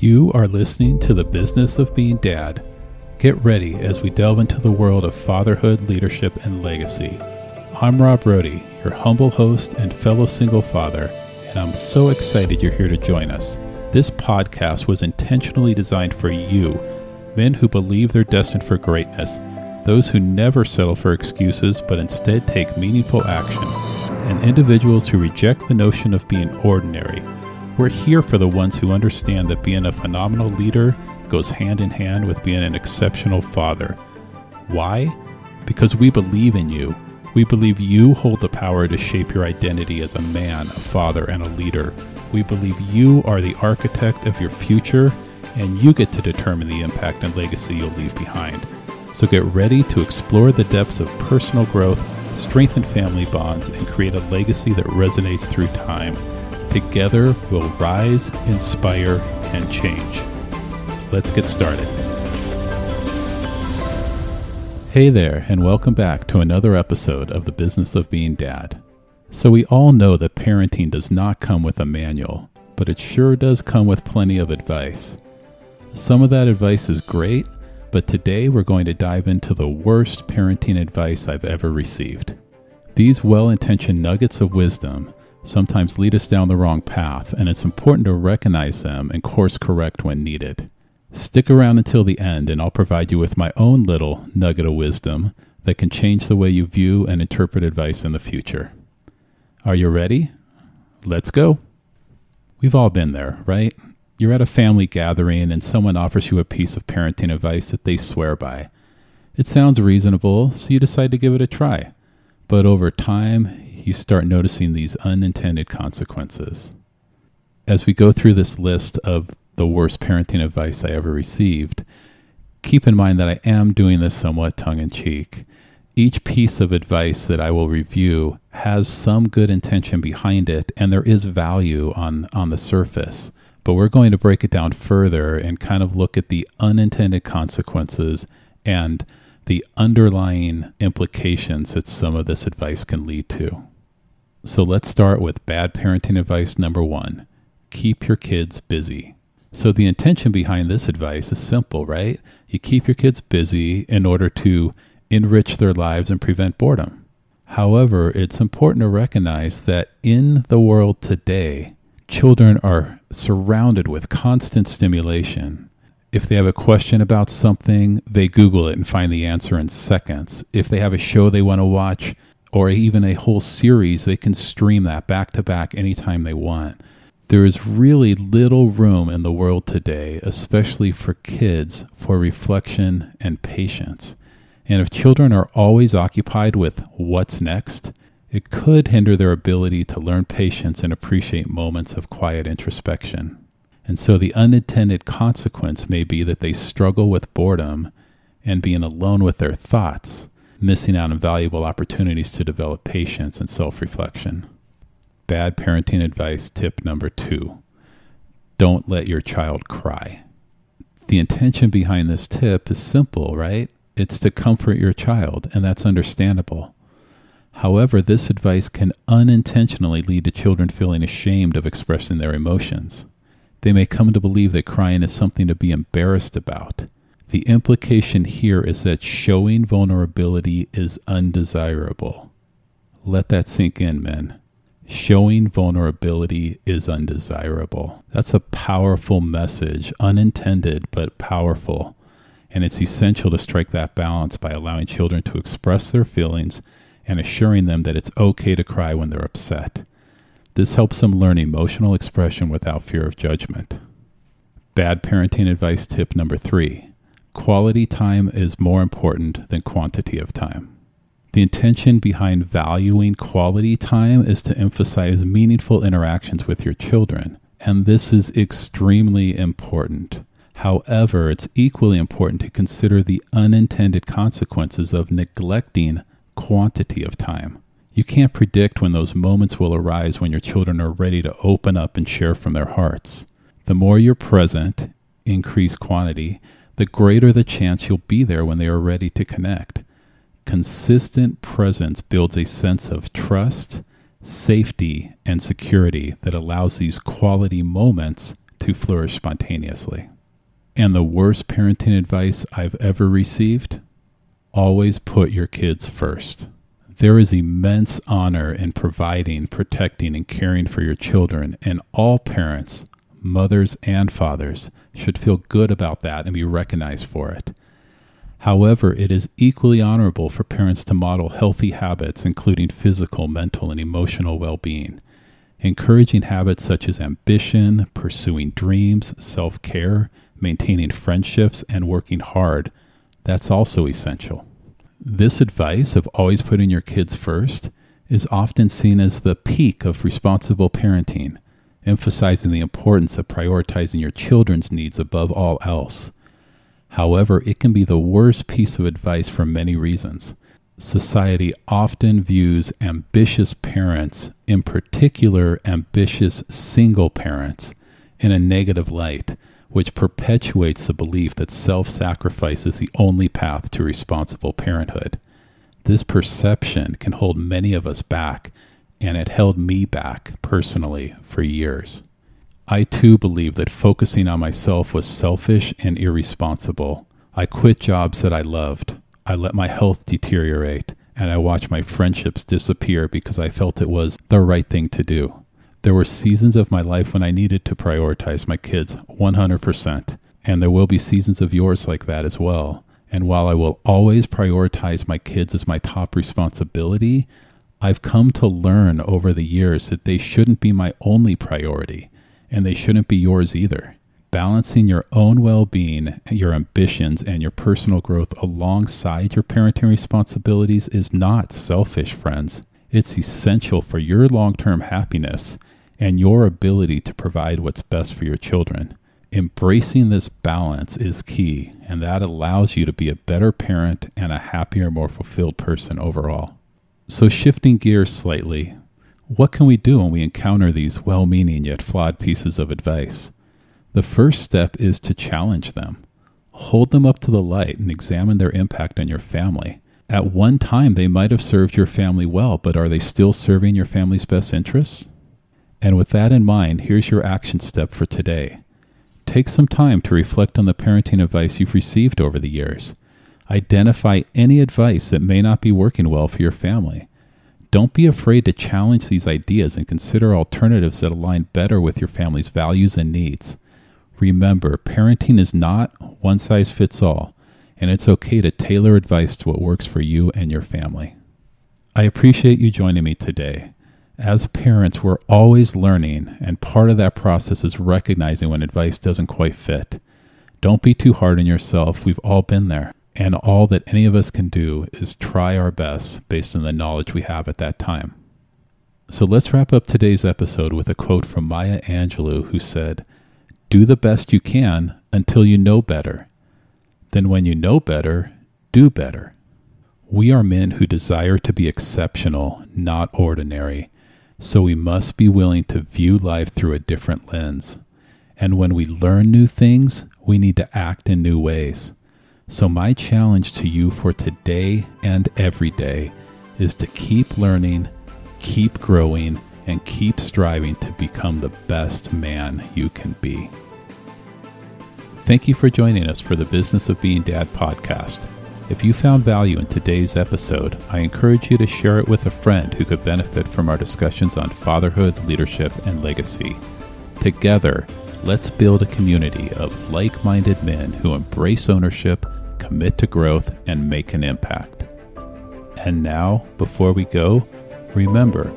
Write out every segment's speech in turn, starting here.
You are listening to The Business of Being Dad. Get ready as we delve into the world of fatherhood, leadership, and legacy. I'm Rob Rohde, your humble host and fellow single father, and I'm so excited you're here to join us. This podcast was intentionally designed for you, men who believe they're destined for greatness, those who never settle for excuses but instead take meaningful action, and individuals who reject the notion of being ordinary we're here for the ones who understand that being a phenomenal leader goes hand in hand with being an exceptional father. Why? Because we believe in you. We believe you hold the power to shape your identity as a man, a father, and a leader. We believe you are the architect of your future, and you get to determine the impact and legacy you'll leave behind. So get ready to explore the depths of personal growth, strengthen family bonds, and create a legacy that resonates through time. Together, we'll rise, inspire, and change. Let's get started. Hey there, and welcome back to another episode of The Business of Being Dad. So, we all know that parenting does not come with a manual, but it sure does come with plenty of advice. Some of that advice is great, but today we're going to dive into the worst parenting advice I've ever received. These well intentioned nuggets of wisdom sometimes lead us down the wrong path, and it's important to recognize them and course correct when needed. Stick around until the end, and I'll provide you with my own little nugget of wisdom that can change the way you view and interpret advice in the future. Are you ready? Let's go. We've all been there, right? You're at a family gathering and someone offers you a piece of parenting advice that they swear by. It sounds reasonable, so you decide to give it a try. But over time, you start noticing these unintended consequences. As we go through this list of the worst parenting advice I ever received, keep in mind that I am doing this somewhat tongue in cheek. Each piece of advice that I will review has some good intention behind it, and there is value on, on the surface. But we're going to break it down further and kind of look at the unintended consequences and the underlying implications that some of this advice can lead to. So let's start with bad parenting advice number one keep your kids busy. So the intention behind this advice is simple, right? You keep your kids busy in order to enrich their lives and prevent boredom. However, it's important to recognize that in the world today, children are surrounded with constant stimulation. If they have a question about something, they Google it and find the answer in seconds. If they have a show they want to watch, or even a whole series, they can stream that back to back anytime they want. There is really little room in the world today, especially for kids, for reflection and patience. And if children are always occupied with what's next, it could hinder their ability to learn patience and appreciate moments of quiet introspection. And so the unintended consequence may be that they struggle with boredom and being alone with their thoughts missing out on valuable opportunities to develop patience and self reflection. Bad parenting advice tip number two don't let your child cry. The intention behind this tip is simple, right? It's to comfort your child, and that's understandable. However, this advice can unintentionally lead to children feeling ashamed of expressing their emotions. They may come to believe that crying is something to be embarrassed about, the implication here is that showing vulnerability is undesirable. Let that sink in, men. Showing vulnerability is undesirable. That's a powerful message, unintended, but powerful. And it's essential to strike that balance by allowing children to express their feelings and assuring them that it's okay to cry when they're upset. This helps them learn emotional expression without fear of judgment. Bad parenting advice tip number three quality time is more important than quantity of time. The intention behind valuing quality time is to emphasize meaningful interactions with your children, and this is extremely important. However, it's equally important to consider the unintended consequences of neglecting quantity of time. You can't predict when those moments will arise when your children are ready to open up and share from their hearts. The more you're present, increase quantity, the greater the chance you'll be there when they are ready to connect. Consistent presence builds a sense of trust, safety, and security that allows these quality moments to flourish spontaneously. And the worst parenting advice I've ever received always put your kids first. There is immense honor in providing, protecting, and caring for your children, and all parents, mothers, and fathers should feel good about that and be recognized for it. However, it is equally honorable for parents to model healthy habits, including physical, mental, and emotional well being. Encouraging habits such as ambition, pursuing dreams, self care, maintaining friendships, and working hard, that's also essential. This advice of always putting your kids first is often seen as the peak of responsible parenting, emphasizing the importance of prioritizing your children's needs above all else. However, it can be the worst piece of advice for many reasons. Society often views ambitious parents, in particular ambitious single parents, in a negative light which perpetuates the belief that self sacrifice is the only path to responsible parenthood. This perception can hold many of us back, and it held me back personally for years. I too believed that focusing on myself was selfish and irresponsible. I quit jobs that I loved. I let my health deteriorate, and I watched my friendships disappear because I felt it was the right thing to do. There were seasons of my life when I needed to prioritize my kids 100%, and there will be seasons of yours like that as well. And while I will always prioritize my kids as my top responsibility, I've come to learn over the years that they shouldn't be my only priority, and they shouldn't be yours either. Balancing your own well being, your ambitions, and your personal growth alongside your parenting responsibilities is not selfish, friends. It's essential for your long term happiness and your ability to provide what's best for your children. Embracing this balance is key, and that allows you to be a better parent and a happier, more fulfilled person overall. So, shifting gears slightly, what can we do when we encounter these well meaning yet flawed pieces of advice? The first step is to challenge them. Hold them up to the light and examine their impact on your family. At one time, they might have served your family well, but are they still serving your family's best interests? And with that in mind, here's your action step for today. Take some time to reflect on the parenting advice you've received over the years. Identify any advice that may not be working well for your family. Don't be afraid to challenge these ideas and consider alternatives that align better with your family's values and needs. Remember, parenting is not one size fits all, and it's okay to tailor advice to what works for you and your family. I appreciate you joining me today. As parents, we're always learning, and part of that process is recognizing when advice doesn't quite fit. Don't be too hard on yourself. We've all been there. And all that any of us can do is try our best based on the knowledge we have at that time. So let's wrap up today's episode with a quote from Maya Angelou, who said, Do the best you can until you know better. Then, when you know better, do better. We are men who desire to be exceptional, not ordinary so we must be willing to view life through a different lens. And when we learn new things, we need to act in new ways. So, my challenge to you for today and every day is to keep learning, keep growing, and keep striving to become the best man you can be. Thank you for joining us for the Business of Being Dad podcast. If you found value in today's episode, I encourage you to share it with a friend who could benefit from our discussions on fatherhood, leadership, and legacy. Together, let's build a community of like minded men who embrace ownership, commit to growth, and make an impact. And now, before we go, remember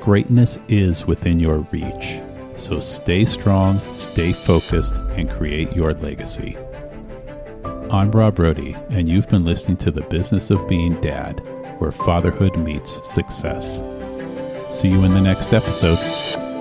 greatness is within your reach. So stay strong, stay focused, and create your legacy. I'm Rob Rohde, and you've been listening to The Business of Being Dad, where fatherhood meets success. See you in the next episode.